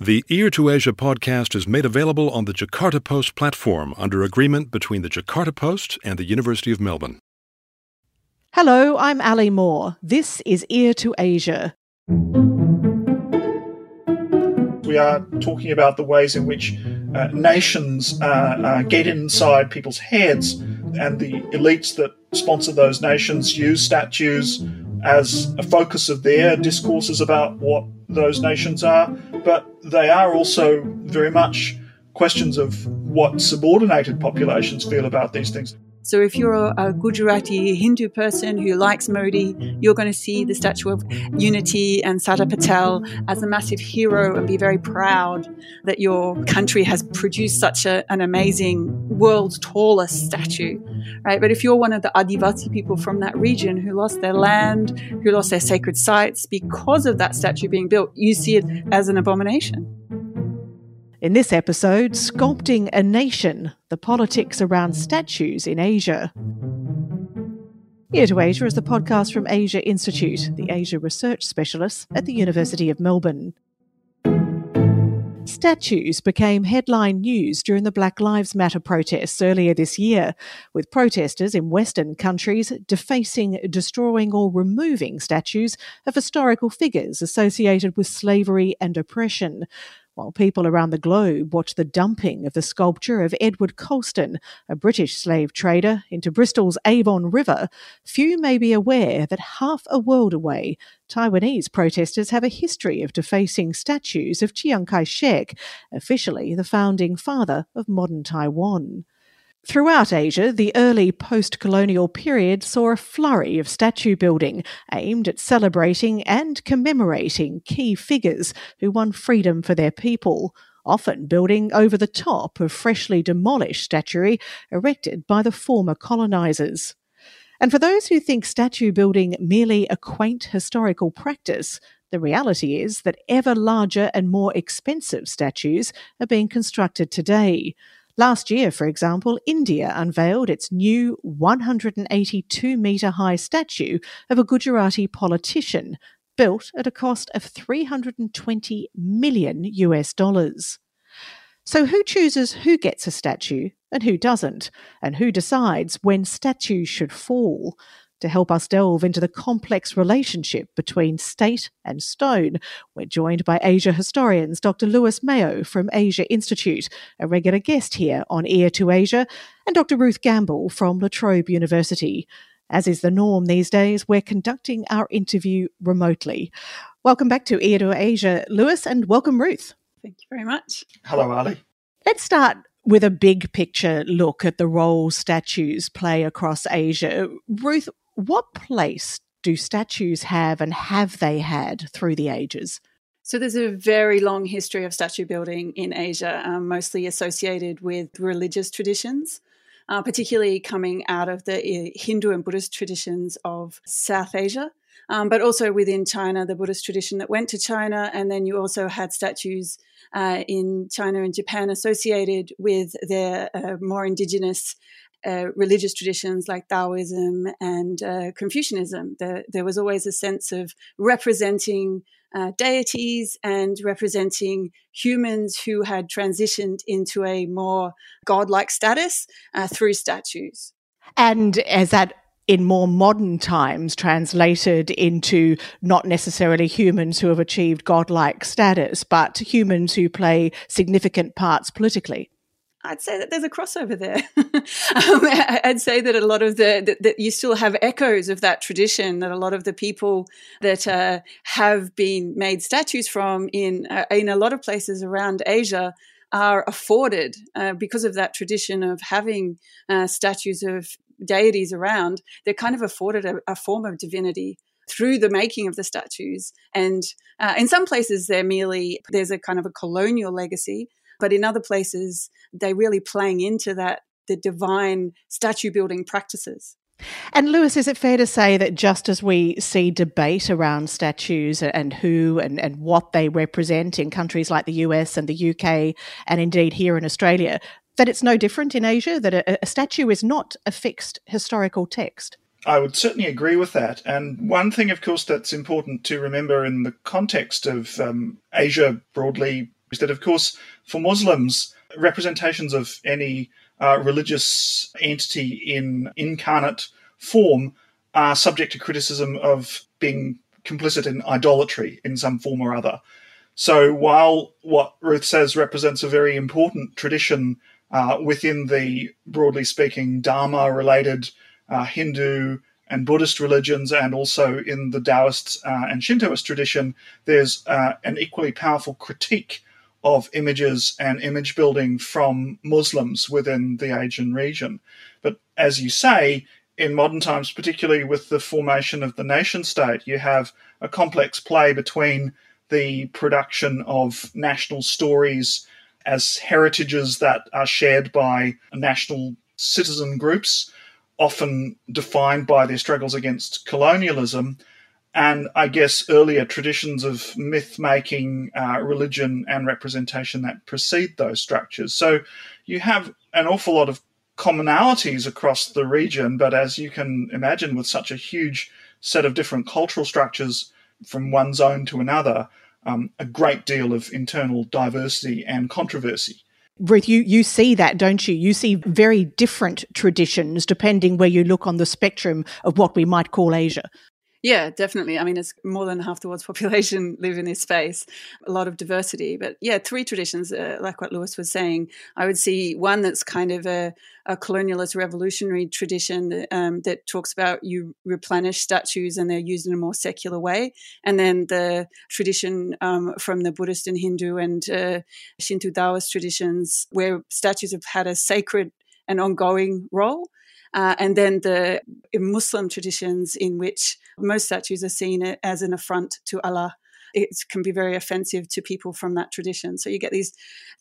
The Ear to Asia podcast is made available on the Jakarta Post platform under agreement between the Jakarta Post and the University of Melbourne. Hello, I'm Ali Moore. This is Ear to Asia. We are talking about the ways in which uh, nations uh, uh, get inside people's heads, and the elites that sponsor those nations use statues as a focus of their discourses about what those nations are, but they are also very much questions of what subordinated populations feel about these things. So if you're a Gujarati Hindu person who likes Modi, you're going to see the Statue of Unity and Sardar Patel as a massive hero and be very proud that your country has produced such a, an amazing world's tallest statue, right? But if you're one of the Adivasi people from that region who lost their land, who lost their sacred sites because of that statue being built, you see it as an abomination. In this episode, Sculpting a Nation The Politics Around Statues in Asia. Ear to Asia is the podcast from Asia Institute, the Asia research specialist at the University of Melbourne. Statues became headline news during the Black Lives Matter protests earlier this year, with protesters in Western countries defacing, destroying, or removing statues of historical figures associated with slavery and oppression while people around the globe watch the dumping of the sculpture of Edward Colston, a British slave trader, into Bristol's Avon River, few may be aware that half a world away, Taiwanese protesters have a history of defacing statues of Chiang Kai shek, officially the founding father of modern Taiwan. Throughout Asia, the early post colonial period saw a flurry of statue building aimed at celebrating and commemorating key figures who won freedom for their people, often building over the top of freshly demolished statuary erected by the former colonisers. And for those who think statue building merely a quaint historical practice, the reality is that ever larger and more expensive statues are being constructed today Last year, for example, India unveiled its new 182 metre high statue of a Gujarati politician, built at a cost of 320 million US dollars. So, who chooses who gets a statue and who doesn't? And who decides when statues should fall? To help us delve into the complex relationship between state and stone, we're joined by Asia historians Dr. Lewis Mayo from Asia Institute, a regular guest here on Ear to Asia, and Dr. Ruth Gamble from La Trobe University. As is the norm these days, we're conducting our interview remotely. Welcome back to Ear to Asia, Lewis, and welcome, Ruth. Thank you very much. Hello, Ali. Let's start with a big picture look at the role statues play across Asia. Ruth, what place do statues have and have they had through the ages? So there's a very long history of statue building in Asia, um, mostly associated with religious traditions. Uh, particularly coming out of the uh, Hindu and Buddhist traditions of South Asia, um, but also within China, the Buddhist tradition that went to China. And then you also had statues uh, in China and Japan associated with their uh, more indigenous uh, religious traditions like Taoism and uh, Confucianism. There, there, was always a sense of representing uh, deities and representing humans who had transitioned into a more godlike status uh, through statues. And as that in more modern times translated into not necessarily humans who have achieved godlike status, but humans who play significant parts politically. I'd say that there's a crossover there. um, I'd say that a lot of the that you still have echoes of that tradition. That a lot of the people that uh, have been made statues from in uh, in a lot of places around Asia are afforded uh, because of that tradition of having uh, statues of deities around. They're kind of afforded a, a form of divinity through the making of the statues. And uh, in some places, they're merely, there's a kind of a colonial legacy. But in other places, they're really playing into that, the divine statue building practices. And Lewis, is it fair to say that just as we see debate around statues and who and, and what they represent in countries like the US and the UK, and indeed here in Australia, that it's no different in Asia, that a, a statue is not a fixed historical text? I would certainly agree with that. And one thing, of course, that's important to remember in the context of um, Asia broadly is that, of course, for Muslims, representations of any uh, religious entity in incarnate form are subject to criticism of being complicit in idolatry in some form or other. So while what Ruth says represents a very important tradition uh, within the broadly speaking Dharma related uh, Hindu and Buddhist religions, and also in the Taoist uh, and Shintoist tradition, there's uh, an equally powerful critique of images and image building from Muslims within the Asian region. But as you say, in modern times, particularly with the formation of the nation state, you have a complex play between the production of national stories as heritages that are shared by national citizen groups, often defined by their struggles against colonialism, and I guess earlier traditions of myth making, uh, religion, and representation that precede those structures. So you have an awful lot of commonalities across the region, but as you can imagine, with such a huge set of different cultural structures from one zone to another, um, a great deal of internal diversity and controversy. Ruth, you, you see that, don't you? You see very different traditions depending where you look on the spectrum of what we might call Asia. Yeah, definitely. I mean, it's more than half the world's population live in this space. A lot of diversity, but yeah, three traditions, uh, like what Lewis was saying. I would see one that's kind of a, a colonialist revolutionary tradition that, um, that talks about you replenish statues and they're used in a more secular way, and then the tradition um, from the Buddhist and Hindu and uh, Shinto Taoist traditions where statues have had a sacred and ongoing role. Uh, and then the Muslim traditions in which most statues are seen as an affront to Allah. It can be very offensive to people from that tradition. So you get these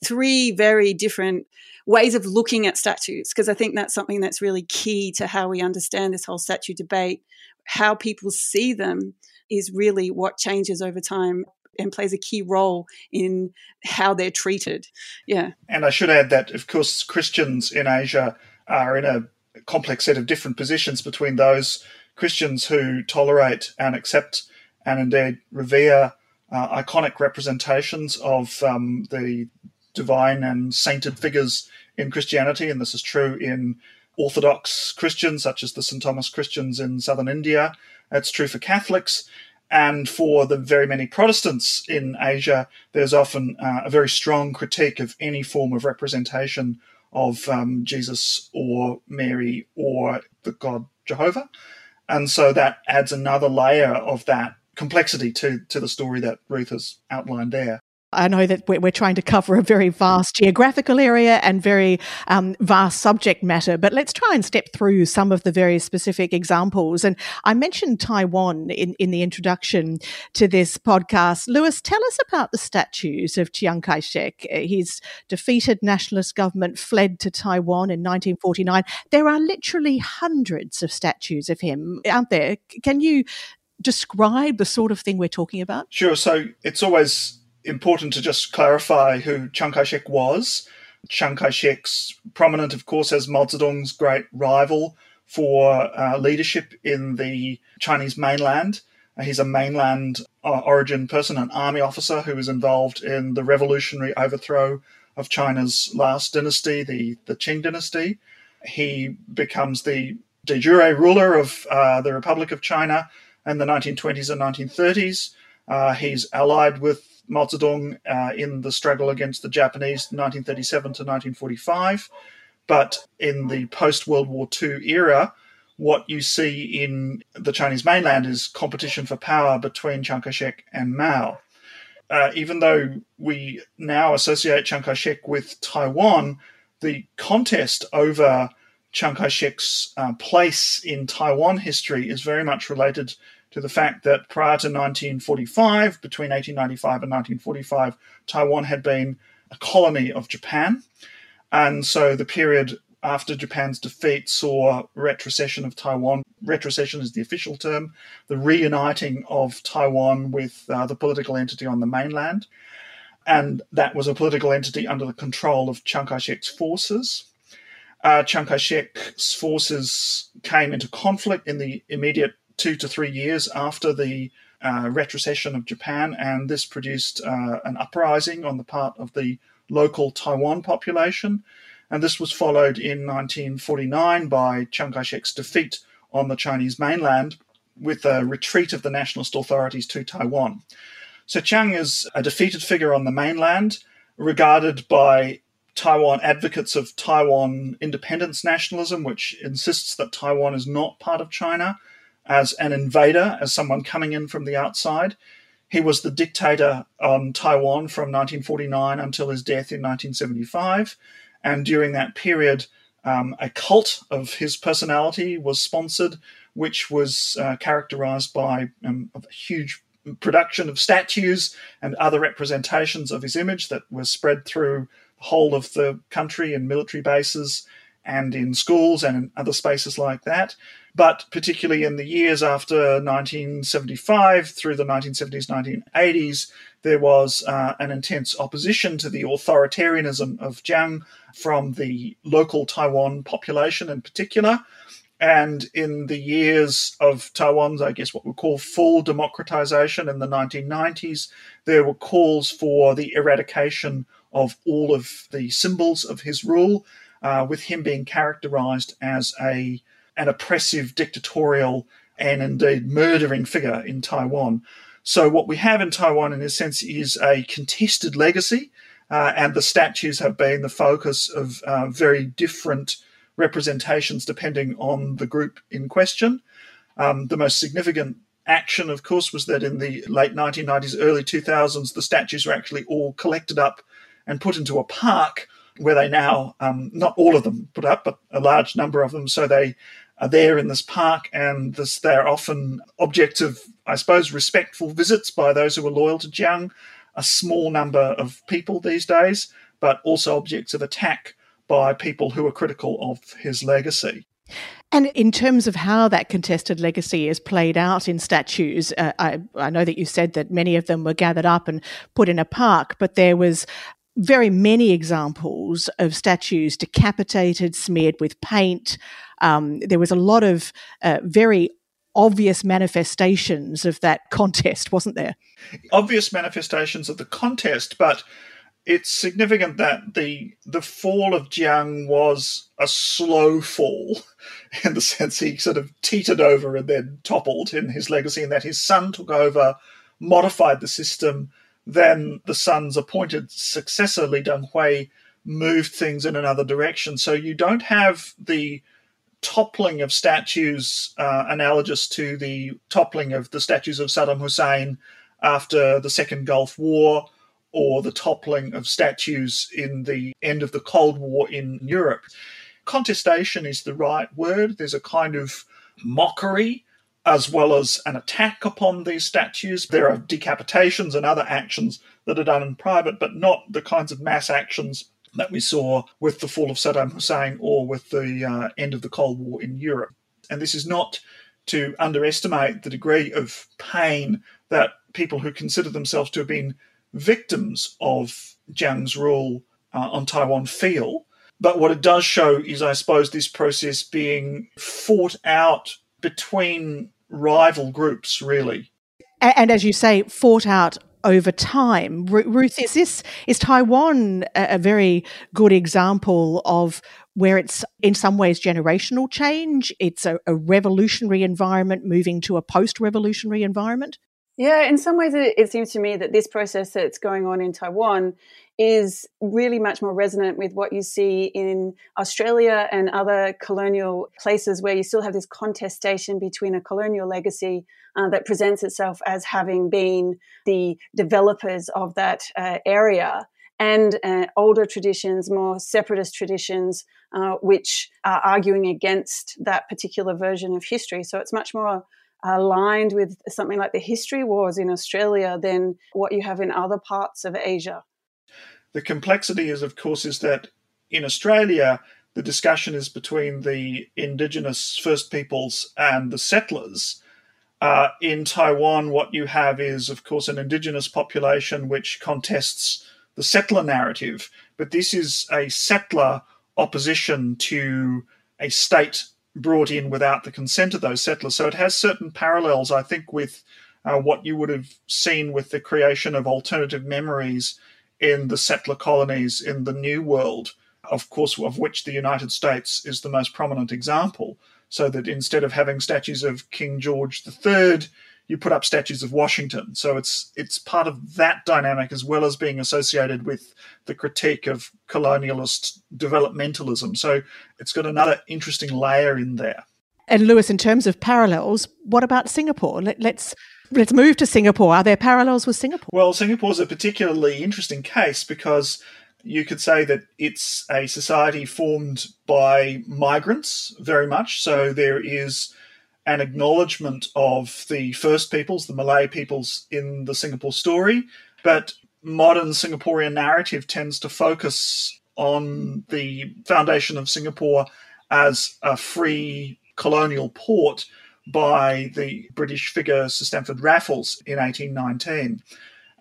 three very different ways of looking at statues, because I think that's something that's really key to how we understand this whole statue debate. How people see them is really what changes over time and plays a key role in how they're treated. Yeah. And I should add that, of course, Christians in Asia are in a complex set of different positions between those Christians who tolerate and accept and indeed revere uh, iconic representations of um, the divine and sainted figures in Christianity, and this is true in Orthodox Christians, such as the St. Thomas Christians in southern India. It's true for Catholics. And for the very many Protestants in Asia, there's often uh, a very strong critique of any form of representation of um, Jesus or Mary or the God Jehovah. And so that adds another layer of that complexity to, to the story that Ruth has outlined there. I know that we're, trying to cover a very vast geographical area and very um, vast subject matter, but let's try and step through some of the very specific examples. And I mentioned Taiwan in, in the introduction to this podcast. Lewis, tell us about the statues of Chiang Kai shek. His defeated nationalist government fled to Taiwan in 1949. There are literally hundreds of statues of him out there. Can you describe the sort of thing we're talking about? Sure. So it's always important to just clarify who Chiang Kai shek was. Chiang Kai shek's prominent, of course, as Mao Zedong's great rival for uh, leadership in the Chinese mainland. Uh, he's a mainland uh, origin person, an army officer who was involved in the revolutionary overthrow of China's last dynasty, the, the Qing dynasty. He becomes the de jure ruler of uh, the Republic of China in the 1920s and 1930s. Uh, he's allied with Mao Zedong uh, in the struggle against the Japanese 1937 to 1945. But in the post World War II era, what you see in the Chinese mainland is competition for power between Chiang Kai shek and Mao. Uh, even though we now associate Chiang Kai shek with Taiwan, the contest over Chiang Kai shek's uh, place in Taiwan history is very much related to the fact that prior to 1945, between 1895 and 1945, Taiwan had been a colony of Japan. And so the period after Japan's defeat saw retrocession of Taiwan. Retrocession is the official term, the reuniting of Taiwan with uh, the political entity on the mainland. And that was a political entity under the control of Chiang Kai shek's forces. Uh, Chiang Kai shek's forces came into conflict in the immediate two to three years after the uh, retrocession of Japan, and this produced uh, an uprising on the part of the local Taiwan population. And this was followed in 1949 by Chiang Kai shek's defeat on the Chinese mainland with a retreat of the nationalist authorities to Taiwan. So Chiang is a defeated figure on the mainland, regarded by Taiwan advocates of Taiwan independence nationalism, which insists that Taiwan is not part of China, as an invader, as someone coming in from the outside. He was the dictator on Taiwan from 1949 until his death in 1975. And during that period, um, a cult of his personality was sponsored, which was uh, characterized by um, a huge production of statues and other representations of his image that were spread through the whole of the country in military bases and in schools and in other spaces like that. But particularly in the years after 1975 through the 1970s, 1980s, there was uh, an intense opposition to the authoritarianism of Chiang from the local Taiwan population in particular. And in the years of Taiwan's, I guess, what we call full democratization in the 1990s, there were calls for the eradication of all of the symbols of his rule, uh, with him being characterized as a an oppressive, dictatorial, and indeed murdering figure in Taiwan. So, what we have in Taiwan, in a sense, is a contested legacy, uh, and the statues have been the focus of uh, very different representations depending on the group in question. Um, the most significant action, of course, was that in the late 1990s, early 2000s, the statues were actually all collected up and put into a park where they now, um, not all of them put up, but a large number of them. So they are there in this park, and this, they're often objects of, I suppose, respectful visits by those who are loyal to Chiang, a small number of people these days, but also objects of attack by people who are critical of his legacy. And in terms of how that contested legacy is played out in statues, uh, I, I, know that you said that many of them were gathered up and put in a park, but there was very many examples of statues decapitated, smeared with paint. Um, there was a lot of uh, very obvious manifestations of that contest, wasn't there? Obvious manifestations of the contest, but it's significant that the the fall of Jiang was a slow fall, in the sense he sort of teetered over and then toppled in his legacy, and that his son took over, modified the system. Then the son's appointed successor, Li Denghui, moved things in another direction. So you don't have the toppling of statues uh, analogous to the toppling of the statues of Saddam Hussein after the Second Gulf War or the toppling of statues in the end of the Cold War in Europe. Contestation is the right word. There's a kind of mockery as well as an attack upon these statues. There are decapitations and other actions that are done in private, but not the kinds of mass actions that we saw with the fall of Saddam Hussein or with the uh, end of the Cold War in Europe. And this is not to underestimate the degree of pain that people who consider themselves to have been victims of Chiang's rule uh, on Taiwan feel. But what it does show is, I suppose, this process being fought out between rival groups, really. And, and as you say, fought out over time. Ruth, is this is Taiwan a, a very good example of where it's in some ways generational change? It's a, a revolutionary environment moving to a post-revolutionary environment. Yeah, in some ways, it, it, seems to me that this process that's going on in Taiwan is really much more resonant with what you see in Australia and other colonial places where you still have this contestation between a colonial legacy uh, that presents itself as having been the developers of that uh, area and uh, older traditions, more separatist traditions, uh, which are arguing against that particular version of history. So it's much more aligned with something like the history wars in Australia than what you have in other parts of Asia. The complexity is, of course, is that in Australia, the discussion is between the indigenous First Peoples and the settlers. Uh, in Taiwan, what you have is, of course, an indigenous population which contests the settler narrative, but this is a settler opposition to a state brought in without the consent of those settlers. So it has certain parallels, I think, with uh, what you would have seen with the creation of alternative memories in the settler colonies in the New World, of course, of which the United States is the most prominent example. So that instead of having statues of King George III, you put up statues of Washington. So it's it's part of that dynamic as well as being associated with the critique of colonialist developmentalism. So it's got another interesting layer in there. And Lewis, in terms of parallels, what about Singapore? Let, let's let's move to Singapore. Are there parallels with Singapore? Well, Singapore is a particularly interesting case because you could say that it's a society formed by migrants very much. So there is an acknowledgement of the first peoples, the Malay peoples in the Singapore story, but modern Singaporean narrative tends to focus on the foundation of Singapore as a free colonial port by the British figure Sir Stamford Raffles in 1819.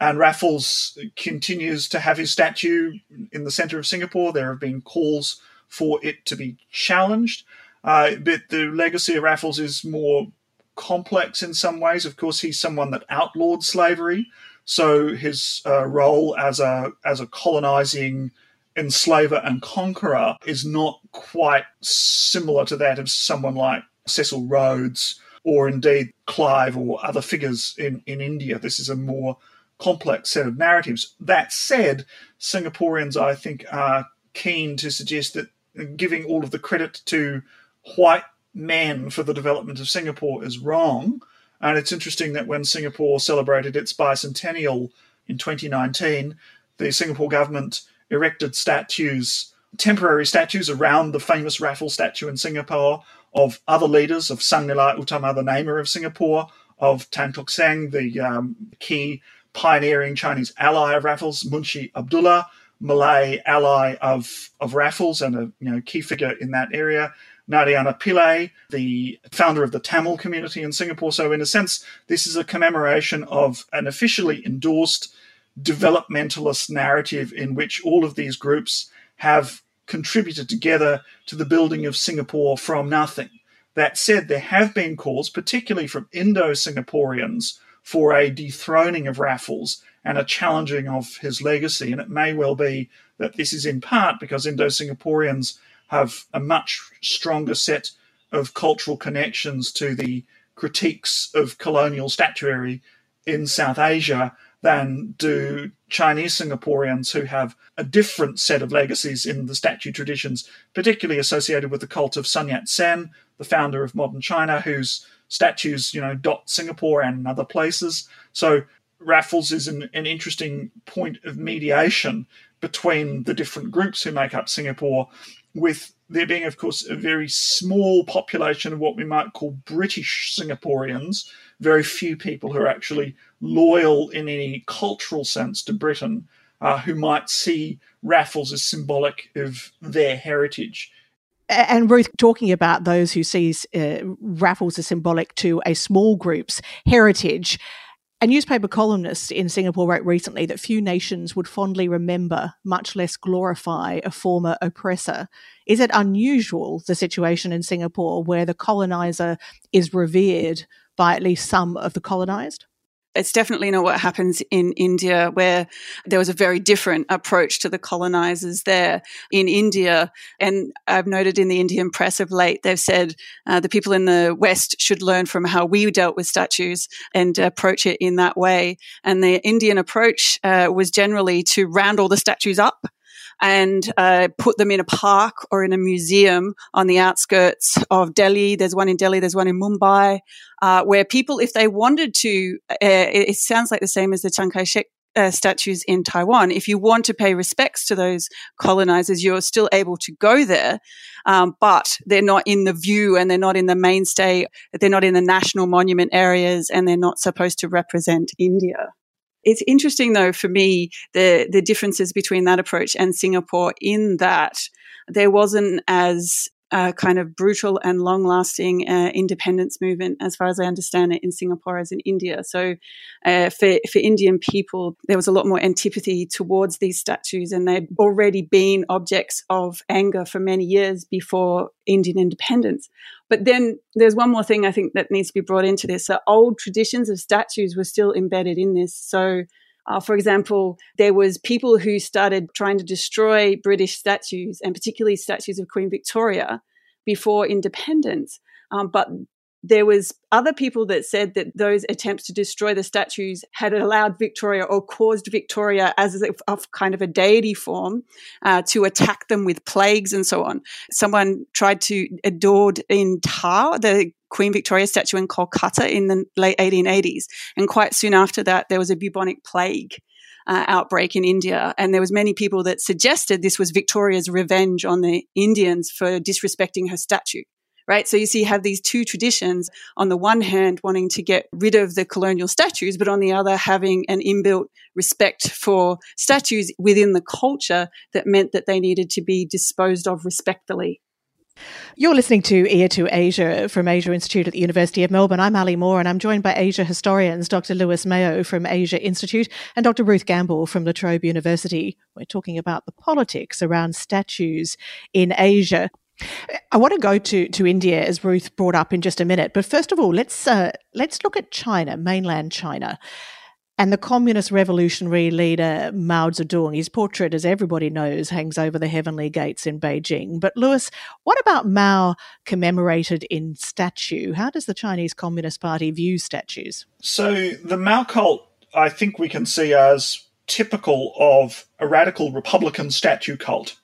And Raffles continues to have his statue in the centre of Singapore. There have been calls for it to be challenged. Uh, but the legacy of Raffles is more complex in some ways. Of course, he's someone that outlawed slavery, so his uh, role as a as a colonizing enslaver and conqueror is not quite similar to that of someone like Cecil Rhodes or indeed Clive or other figures in, in India. This is a more complex set of narratives. That said, Singaporeans, I think, are keen to suggest that giving all of the credit to white men for the development of Singapore is wrong. And it's interesting that when Singapore celebrated its bicentennial in 2019, the Singapore government erected statues, temporary statues around the famous Raffles statue in Singapore of other leaders, of Sang Nila Utama, the namer of Singapore, of Tan Tock Seng, the um, key pioneering Chinese ally of Raffles, Munshi Abdullah, Malay ally of, of Raffles and a you know key figure in that area, Narayan Pillai, the founder of the Tamil community in Singapore. So, in a sense, this is a commemoration of an officially endorsed developmentalist narrative in which all of these groups have contributed together to the building of Singapore from nothing. That said, there have been calls, particularly from Indo Singaporeans, for a dethroning of Raffles and a challenging of his legacy. And it may well be that this is in part because Indo Singaporeans have a much stronger set of cultural connections to the critiques of colonial statuary in South Asia than do Chinese Singaporeans who have a different set of legacies in the statue traditions, particularly associated with the cult of Sun Yat sen, the founder of modern China, whose statues, you know, dot Singapore and other places. So Raffles is an, an interesting point of mediation between the different groups who make up Singapore, with there being, of course, a very small population of what we might call British Singaporeans very few people who are actually loyal in any cultural sense to Britain uh, who might see Raffles as symbolic of their heritage. And Ruth, talking about those who see uh, Raffles as symbolic to a small group's heritage, a newspaper columnist in Singapore wrote recently that few nations would fondly remember, much less glorify, a former oppressor. Is it unusual, the situation in Singapore, where the colonizer is revered by at least some of the colonized? It's definitely not what happens in India, where there was a very different approach to the colonizers there in India. And I've noted in the Indian press of late, they've said uh, the people in the West should learn from how we dealt with statues and approach it in that way. And the Indian approach uh, was generally to round all the statues up and uh, put them in a park or in a museum on the outskirts of Delhi. There's one in Delhi, there's one in Mumbai, uh, where people, if they wanted to, uh, it, sounds like the same as the Chiang Kai shek. Uh, statues in Taiwan. If you want to pay respects to those colonizers, you're still able to go there, um, but they're not in the view and they're not in the mainstay. They're not in the national monument areas, and they're not supposed to represent India. It's interesting though for me the the differences between that approach and Singapore in that there wasn't as a kind of brutal and long lasting uh, independence movement, as far as I understand it, in Singapore as in India. So, uh, for, for Indian people, there was a lot more antipathy towards these statues, and they'd already been objects of anger for many years before Indian independence. But then there's one more thing I think that needs to be brought into this. So, old traditions of statues were still embedded in this. So, uh, for example, there was people who started trying to destroy British statues and particularly statues of Queen Victoria before independence. Um, but there was other people that said that those attempts to destroy the statues had allowed Victoria or caused Victoria as a, of kind of a deity form uh, to attack them with plagues and so on. Someone tried to adored in tar the Queen Victoria statue in Kolkata in the late 1880s, and quite soon after that, there was a bubonic plague. Uh, outbreak in India, and there was many people that suggested this was Victoria's revenge on the Indians for disrespecting her statue right? So you see, you have these two traditions on the one hand, wanting to get rid of the colonial statues, but on the other, having an inbuilt respect for statues within the culture that meant that they needed to be disposed of respectfully. You're listening to Ear to Asia from Asia Institute at the University of Melbourne. I'm Ali Moore and I'm joined by Asia historians Dr. Lewis Mayo from Asia Institute and Dr. Ruth Gamble from La Trobe University. We're talking about the politics around statues in Asia. I want to go to, to India as Ruth brought up in just a minute, but first of all, let's uh, let's look at China, mainland China, and the communist revolutionary leader Mao Zedong. His portrait, as everybody knows, hangs over the heavenly gates in Beijing. But Lewis, what about Mao commemorated in statue? How does the Chinese Communist Party view statues? So the Mao cult, I think we can see as typical of a radical Republican statue cult.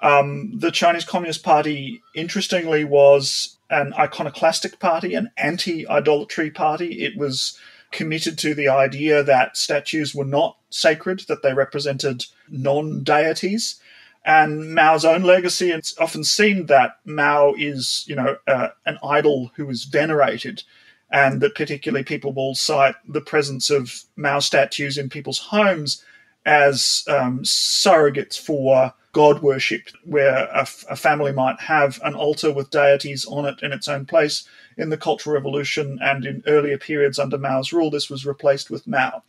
Um, the Chinese Communist Party, interestingly, was an iconoclastic party, an anti idolatry party. It was committed to the idea that statues were not sacred, that they represented non deities. And Mao's own legacy, it's often seen that Mao is, you know, uh, an idol who is venerated, and that particularly people will cite the presence of Mao statues in people's homes as um, surrogates for god worship, where a, a, family might have an altar with deities on it in its own place. In the Cultural Revolution and in earlier periods under Mao's rule, this was replaced with Mao.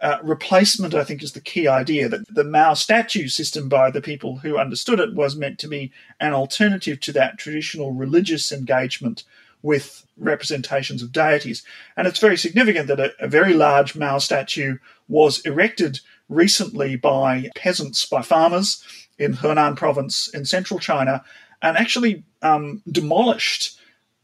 Uh, replacement, I think, is the key idea that the Mao statue system by the people who understood it was meant to be an alternative to that traditional religious engagement with representations of deities. And it's very significant that a, a very large Mao statue was erected recently by peasants, by farmers in Henan province in central China, and actually um, demolished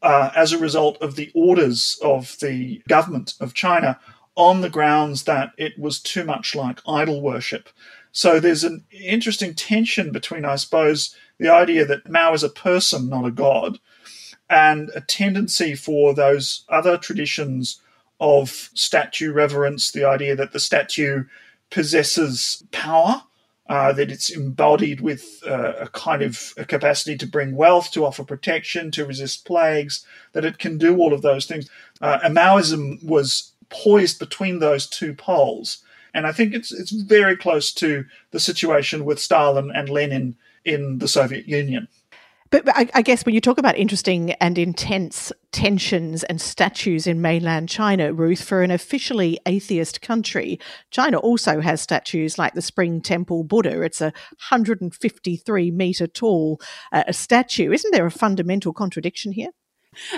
uh, as a result of the orders of the government of China on the grounds that it was too much like idol worship. So there's an interesting tension between, I suppose, the idea that Mao is a person, not a god, and a tendency for those other traditions of statue reverence, the idea that the statue possesses power, uh, that it's embodied with uh, a kind of a capacity to bring wealth, to offer protection, to resist plagues, that it can do all of those things. Uh, Maoism was poised between those two poles. And I think it's it's very close to the situation with Stalin and Lenin in the Soviet Union. But, I, I, guess when you talk about interesting and intense tensions and statues in mainland China, Ruth, for an officially atheist country, China also has statues like the Spring Temple Buddha. It's a 153 meter tall uh, statue. Isn't there a fundamental contradiction here?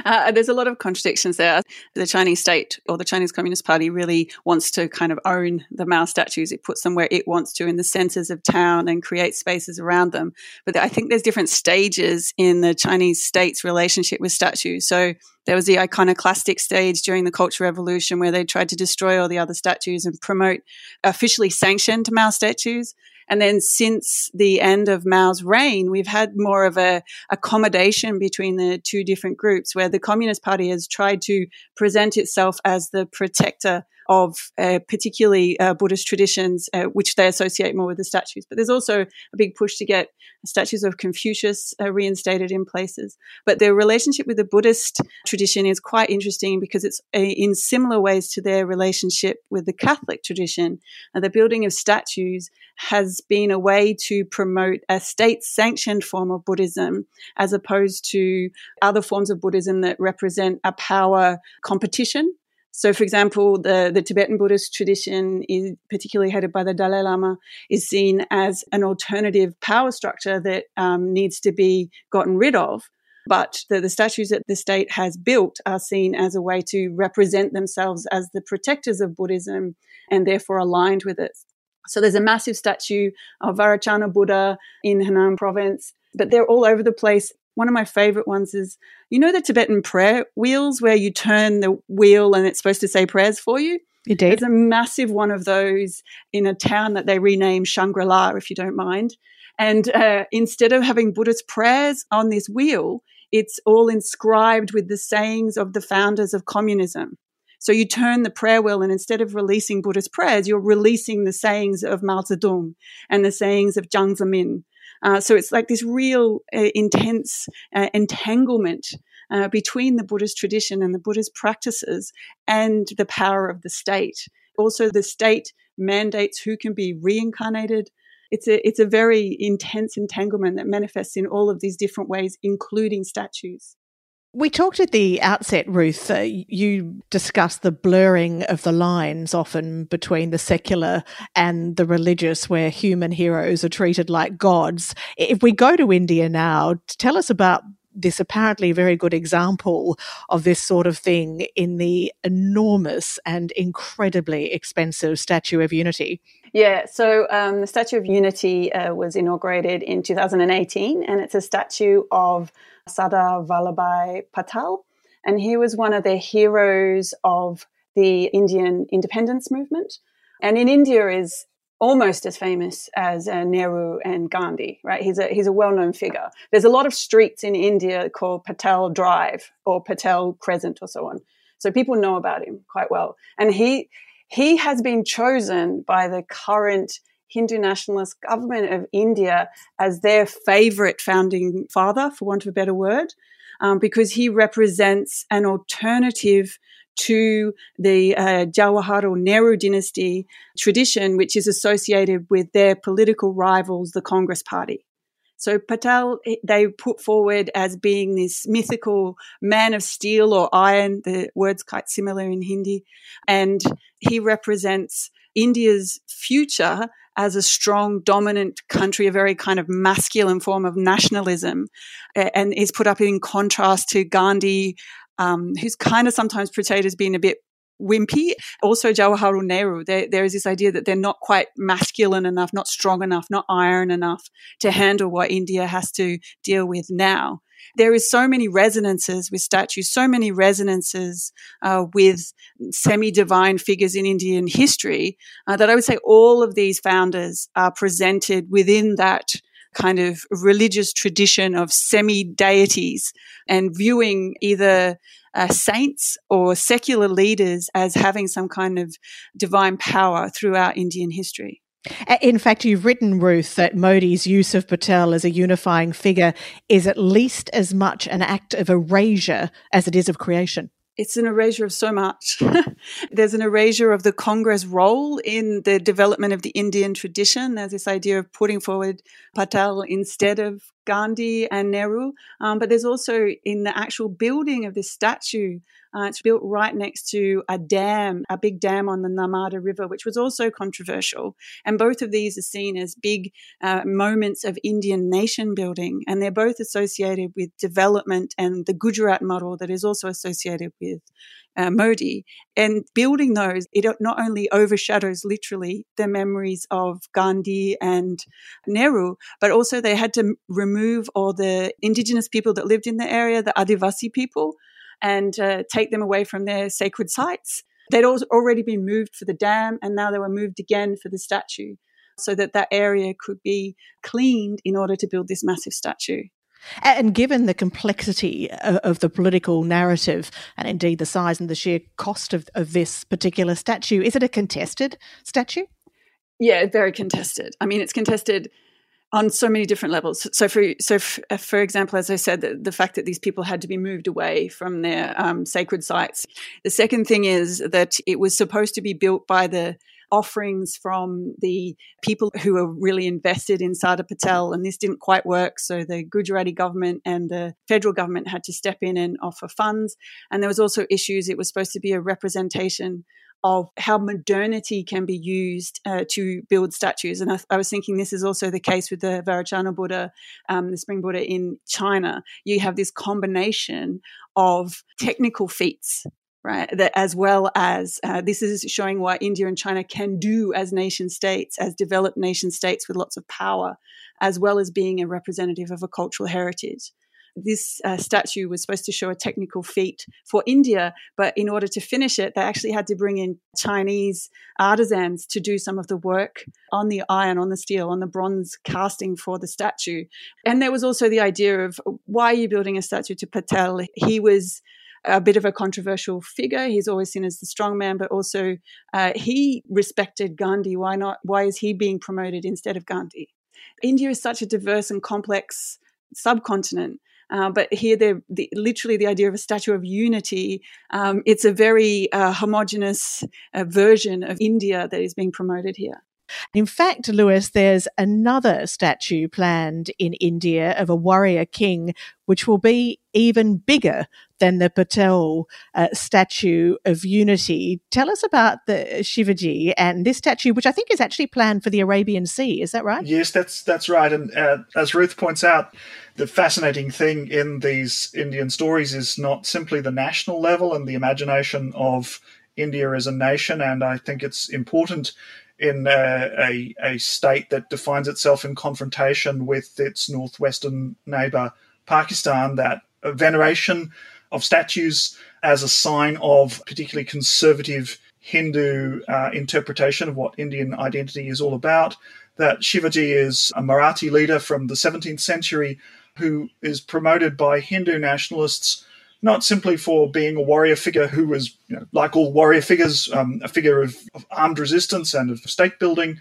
Uh, there's a lot of contradictions there. The Chinese state or the Chinese Communist Party really wants to kind of own the Mao statues. It puts them where it wants to in the centers of town and creates spaces around them. But I think there's different stages in the Chinese state's relationship with statues. So there was the iconoclastic stage during the Cultural Revolution where they tried to destroy all the other statues and promote officially sanctioned Mao statues. And then since the end of Mao's reign, we've had more of a accommodation between the two different groups where the Communist Party has tried to present itself as the protector of uh, particularly uh, Buddhist traditions, uh, which they associate more with the statues. But there's also a big push to get statues of Confucius uh, reinstated in places. But their relationship with the Buddhist tradition is quite interesting because it's a, in similar ways to their relationship with the Catholic tradition. And the building of statues has been a way to promote a state sanctioned form of Buddhism as opposed to other forms of Buddhism that represent a power competition so, for example, the, the Tibetan Buddhist tradition, is particularly headed by the Dalai Lama, is seen as an alternative power structure that um, needs to be gotten rid of. But the, the statues that the state has built are seen as a way to represent themselves as the protectors of Buddhism and therefore aligned with it. So there's a massive statue of Vairochana Buddha in Henan province, but they're all over the place one of my favorite ones is you know the Tibetan prayer wheels where you turn the wheel and it's supposed to say prayers for you. Indeed. There's a massive one of those in a town that they renamed Shangri La, if you don't mind. And uh, instead of having Buddhist prayers on this wheel, it's all inscribed with the sayings of the founders of communism. So you turn the prayer wheel, and instead of releasing Buddhist prayers, you're releasing the sayings of Mao Zedong and the sayings of Jiang Zemin uh, so it's like this real uh, intense uh, entanglement uh, between the Buddhist tradition and the Buddhist practices and the power of the state. Also, the state mandates who can be reincarnated. It's a, it's a very intense entanglement that manifests in all of these different ways, including statues. We talked at the outset, Ruth. Uh, you discussed the blurring of the lines often between the secular and the religious, where human heroes are treated like gods. If we go to India now, tell us about this apparently very good example of this sort of thing in the enormous and incredibly expensive Statue of Unity. Yeah, so um, the Statue of Unity uh, was inaugurated in 2018, and it's a statue of Sardar Vallabhbhai Patel. And he was one of the heroes of the Indian independence movement. And in India is almost as famous as uh, Nehru and Gandhi, right? He's a, he's a well-known figure. There's a lot of streets in India called Patel Drive or Patel Crescent or so on. So people know about him quite well. And he, he has been chosen by the current Hindu nationalist government of India as their favorite founding father, for want of a better word, um, because he represents an alternative to the uh, Jawaharlal Nehru dynasty tradition, which is associated with their political rivals, the Congress Party. So Patel, they put forward as being this mythical man of steel or iron. The word's quite similar in Hindi. And he represents India's future as a strong, dominant country, a very kind of masculine form of nationalism, and is put up in contrast to Gandhi, um, who's kind of sometimes portrayed as being a bit wimpy. Also, Jawaharlal Nehru, there, there is this idea that they're not quite masculine enough, not strong enough, not iron enough to handle what India has to deal with now. There is so many resonances with statues, so many resonances uh, with semi-divine figures in Indian history uh, that I would say all of these founders are presented within that kind of religious tradition of semi deities and viewing either uh, saints or secular leaders as having some kind of divine power throughout Indian history. In fact, you've written, Ruth, that Modi's use of Patel as a unifying figure is at least as much an act of erasure as it is of creation it's an erasure of so much. There's an erasure of the Congress role in the development of the Indian tradition. There's this idea of putting forward Patel instead of Gandhi and Nehru. Um, but there's also in the actual building of this statue, uh, it's built right next to a dam, a big dam on the Narmada River, which was also controversial. And both of these are seen as big uh, moments of Indian nation building. And they're both associated with development and the Gujarat model that is also associated with uh, Modi. And building those, it not only overshadows literally the memories of Gandhi and Nehru, but also they had to remove all the indigenous people that lived in the area, the Adivasi people, and uh, take them away from their sacred sites. They'd already been moved for the dam, and now they were moved again for the statue, so that that area could be cleaned in order to build this massive statue. And given the complexity of the political narrative and indeed the size and the sheer cost of, of this particular statue, is it a contested statue? Yeah, very contested. I mean, it's contested on so many different levels. So, for so for, uh, for example, as I said, the, the, fact that these people had to be moved away from their um, sacred sites. The second thing is that it was supposed to be built by the offerings from the people who were really invested in Sardar Patel, and this didn't quite work. So the Gujarati government and the federal government had to step in and offer funds. And there was also issues. It was supposed to be a representation of how modernity can be used uh, to build statues. And I, I, was thinking this is also the case with the Vairochana Buddha, um, the Spring Buddha in China. You have this combination of technical feats right? That as well as uh, this is showing what India and China can do as nation states, as developed nation states with lots of power, as well as being a representative of a cultural heritage. This uh, statue was supposed to show a technical feat for India, but in order to finish it, they actually had to bring in Chinese artisans to do some of the work on the iron, on the steel, on the bronze casting for the statue. And there was also the idea of why are you building a statue to Patel? He was a bit of a controversial figure. He's always seen as the strong man, but also uh, he respected Gandhi. Why not? Why is he being promoted instead of Gandhi? India is such a diverse and complex subcontinent. Uh, but here, the, literally the idea of a statue of unity. Um, it's a very uh, homogenous uh, version of India that is being promoted here. In fact, Lewis, there's another statue planned in India of a warrior king, which will be even bigger than the Patel uh, statue of unity. Tell us about the Shivaji and this statue, which I think is actually planned for the Arabian Sea. Is that right? Yes, that's that's right. And uh, as Ruth points out, the fascinating thing in these Indian stories is not simply the national level and the imagination of India as a nation, and I think it's important in a, a, a, state that defines itself in confrontation with its northwestern neighbor, Pakistan, that veneration of statues as a sign of particularly conservative Hindu uh, interpretation of what Indian identity is all about. That Shivaji is a Marathi leader from the 17th century who is promoted by Hindu nationalists not simply for being a warrior figure who was, you know, like all warrior figures, um, a figure of, of, armed resistance and of state building,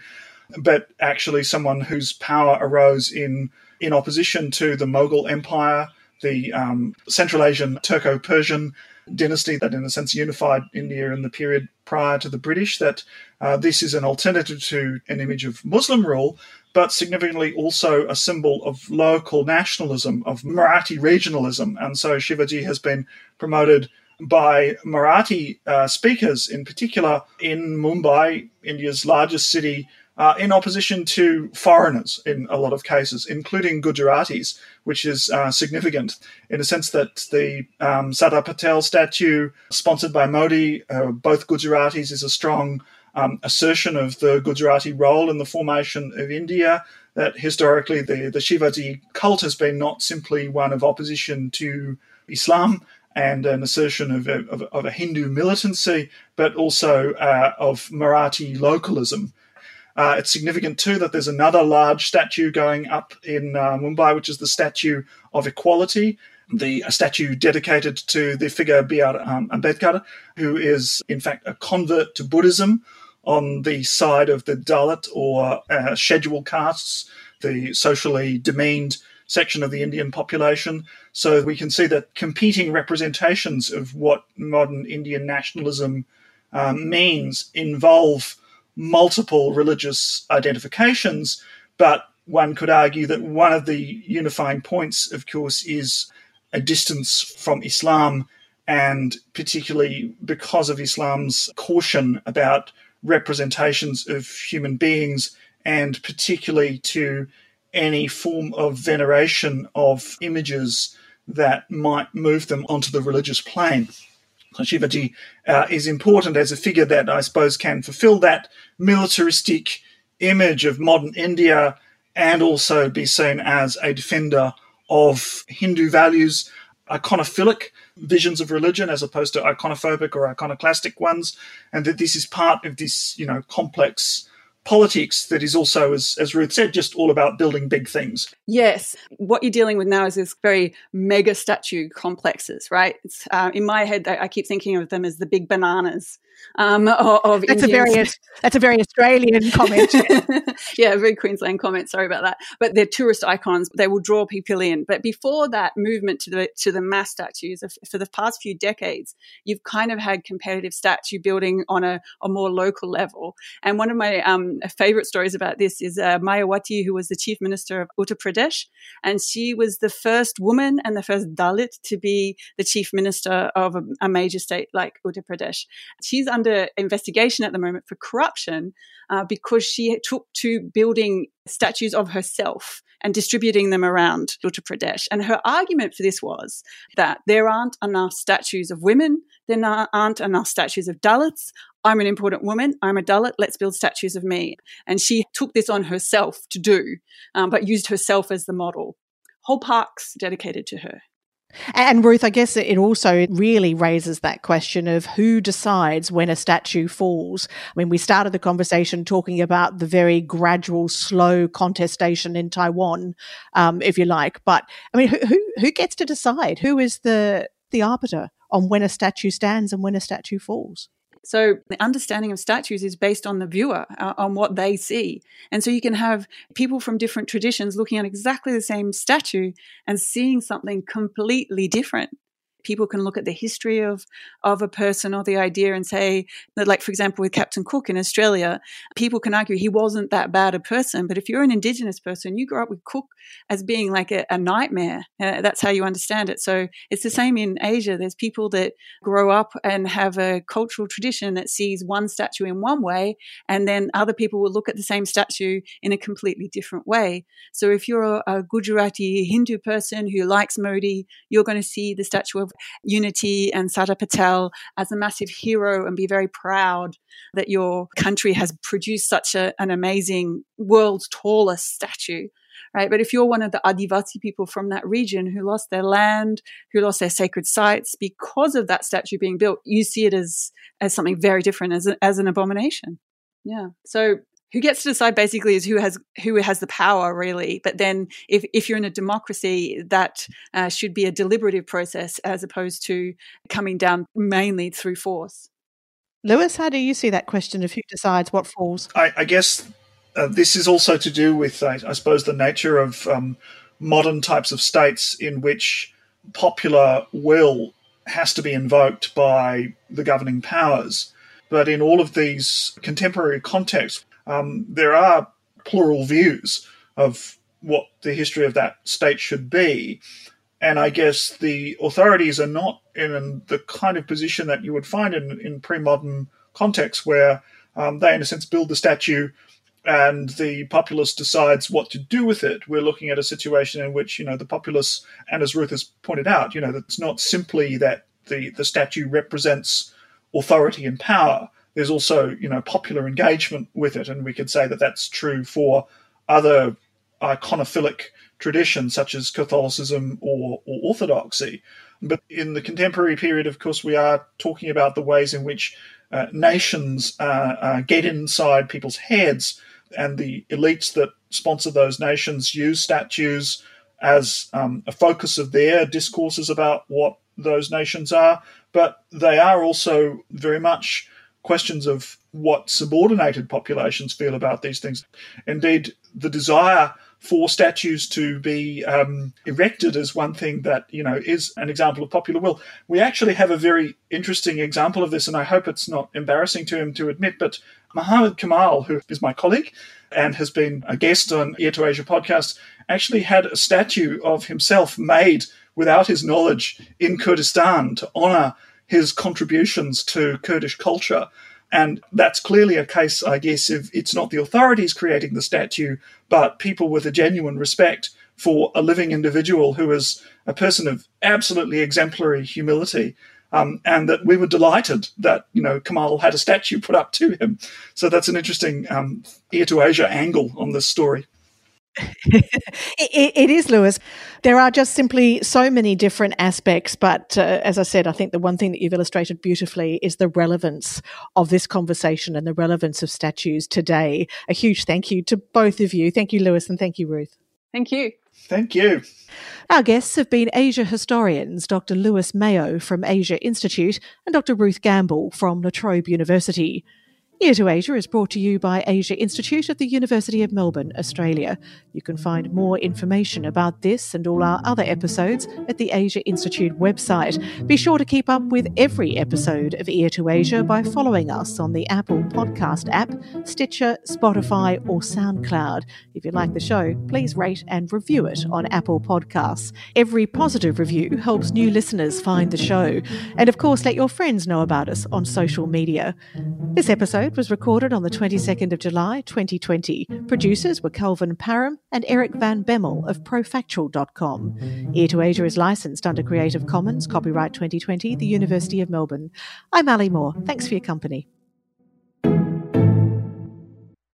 but actually someone whose power arose in in opposition to the Mughal Empire, the um, Central Asian Turco-Persian dynasty that, in a sense, unified India in the period prior to the British. That uh, this is an alternative to an image of Muslim rule, but significantly also a symbol of local nationalism, of Marathi regionalism. And so Shivaji has been promoted by Marathi uh, speakers, in particular in Mumbai, India's largest city, uh, in opposition to foreigners in a lot of cases, including Gujaratis, which is uh, significant in the sense that the um, Patel statue, sponsored by Modi, uh, both Gujaratis, is a strong um, assertion of the Gujarati role in the formation of India. That historically the, the Shivaji cult has been not simply one of opposition to Islam and an assertion of a, of, of a Hindu militancy, but also uh, of Marathi localism. Uh, it's significant too that there's another large statue going up in uh, Mumbai, which is the Statue of Equality, the statue dedicated to the figure B.R. Um, Ambedkar, who is in fact a convert to Buddhism, on the side of the Dalit or uh, scheduled castes, the socially demeaned section of the Indian population. So we can see that competing representations of what modern Indian nationalism um, means involve multiple religious identifications, but one could argue that one of the unifying points, of course, is a distance from Islam, and particularly because of Islam's caution about representations of human beings and particularly to any form of veneration of images that might move them onto the religious plane. So Shivaji uh, is important as a figure that I suppose can fulfill that militaristic image of modern India and also be seen as a defender of Hindu values, iconophilic visions of religion as opposed to iconophobic or iconoclastic ones, and that this is part of this, you know, complex politics that is also, as, as Ruth said, just all about building big things. Yes. What you're dealing with now is this very mega statue complexes, right? Uh, in my head, I, I keep thinking of them as the big bananas um, of, that's a very that's a very Australian comment. yeah, very Queensland comment. Sorry about that. But they're tourist icons. They will draw people in. But before that movement to the to the mass statues, for the past few decades, you've kind of had competitive statue building on a, a more local level. And one of my um, favorite stories about this is uh, Mayawati, who was the chief minister of Uttar Pradesh, and she was the first woman and the first Dalit to be the chief minister of a, a major state like Uttar Pradesh. She's under investigation at the moment for corruption uh, because she took to building statues of herself and distributing them around Uttar Pradesh. And her argument for this was that there aren't enough statues of women, there aren't enough statues of Dalits. I'm an important woman. I'm a Dalit. Let's build statues of me. And she took this on herself to do, um, but used herself as the model. Whole parks dedicated to her. And Ruth, I guess it also really raises that question of who decides when a statue falls. I mean, we started the conversation talking about the very gradual, slow contestation in Taiwan, um, if you like. But I mean, who, who gets to decide? Who is the the arbiter on when a statue stands and when a statue falls? So the understanding of statues is based on the viewer, uh, on what they see. And so you can have people from different traditions looking at exactly the same statue and seeing something completely different people can look at the history of of a person or the idea and say that like for example with captain cook in australia people can argue he wasn't that bad a person but if you're an indigenous person you grow up with cook as being like a, a nightmare. Uh, that's how you understand it. So it's the same in asia. There's people that grow up and have a cultural tradition that sees one statue in one way and then other people will look at the same statue in a completely different way. So if you're a, a gujarati hindu person who likes modi you're going to see the statue of Unity and Sardar Patel as a massive hero and be very proud that your country has produced such a, an amazing world's tallest statue. Right. But if you're one of the Adivasi people from that region who lost their land, who lost their sacred sites because of that statue being built, you see it as, as something very different, as, a, as an abomination. Yeah. So who gets to decide basically is who has who has the power really. But then if, if you're in a democracy that uh, should be a deliberative process as opposed to coming down mainly through force. Lewis how do you see that question of who decides what falls? I, I guess uh, this is also to do with I, I suppose the nature of um, modern types of states in which popular will has to be invoked by the governing powers. But in all of these contemporary contexts um, there are plural views of what the history of that state should be. And I guess the authorities are not in the kind of position that you would find in, in pre modern contexts where um, they, in a sense, build the statue and the populace decides what to do with it. We're looking at a situation in which, you know, the populace, and as Ruth has pointed out, you know, it's not simply that the, the statue represents authority and power, there's also you know popular engagement with it, and we could say that that's true for other iconophilic traditions such as Catholicism or, or Orthodoxy. But in the contemporary period, of course, we are talking about the ways in which uh, nations uh, uh, get inside people's heads, and the elites that sponsor those nations use statues as um, a focus of their discourses about what those nations are. But they are also very much questions of what subordinated populations feel about these things. Indeed, the desire for statues to be um, erected is one thing that you know is an example of popular will. We actually have a very interesting example of this, and I hope it's not embarrassing to him to admit. But Mohammed Kamal, who is my colleague and has been a guest on Ear to Asia podcast, actually had a statue of himself made without his knowledge in Kurdistan to honour his contributions to Kurdish culture. And that's clearly a case, I guess, if it's not the authorities creating the statue, but people with a genuine respect for a living individual who is a person of absolutely exemplary humility. Um, and that we were delighted that you know Kamal had a statue put up to him. So that's an interesting um, ear to Asia angle on this story. it, it is, Lewis. There are just simply so many different aspects. But uh, as I said, I think the one thing that you've illustrated beautifully is the relevance of this conversation and the relevance of statues today. A huge thank you to both of you. Thank you, Lewis, and thank you, Ruth. Thank you. Thank you. Our guests have been Asia historians Dr. Lewis Mayo from Asia Institute and Dr. Ruth Gamble from La Trobe University. Ear to Asia is brought to you by Asia Institute at the University of Melbourne, Australia. You can find more information about this and all our other episodes at the Asia Institute website. Be sure to keep up with every episode of Ear to Asia by following us on the Apple Podcast app, Stitcher, Spotify, or SoundCloud. If you like the show, please rate and review it on Apple Podcasts. Every positive review helps new listeners find the show. And of course, let your friends know about us on social media. This episode episode was recorded on the 22nd of July 2020. Producers were Kelvin Param and Eric Van Bemmel of Profactual.com. Ear to Asia is licensed under Creative Commons, copyright 2020, the University of Melbourne. I'm Ali Moore. Thanks for your company.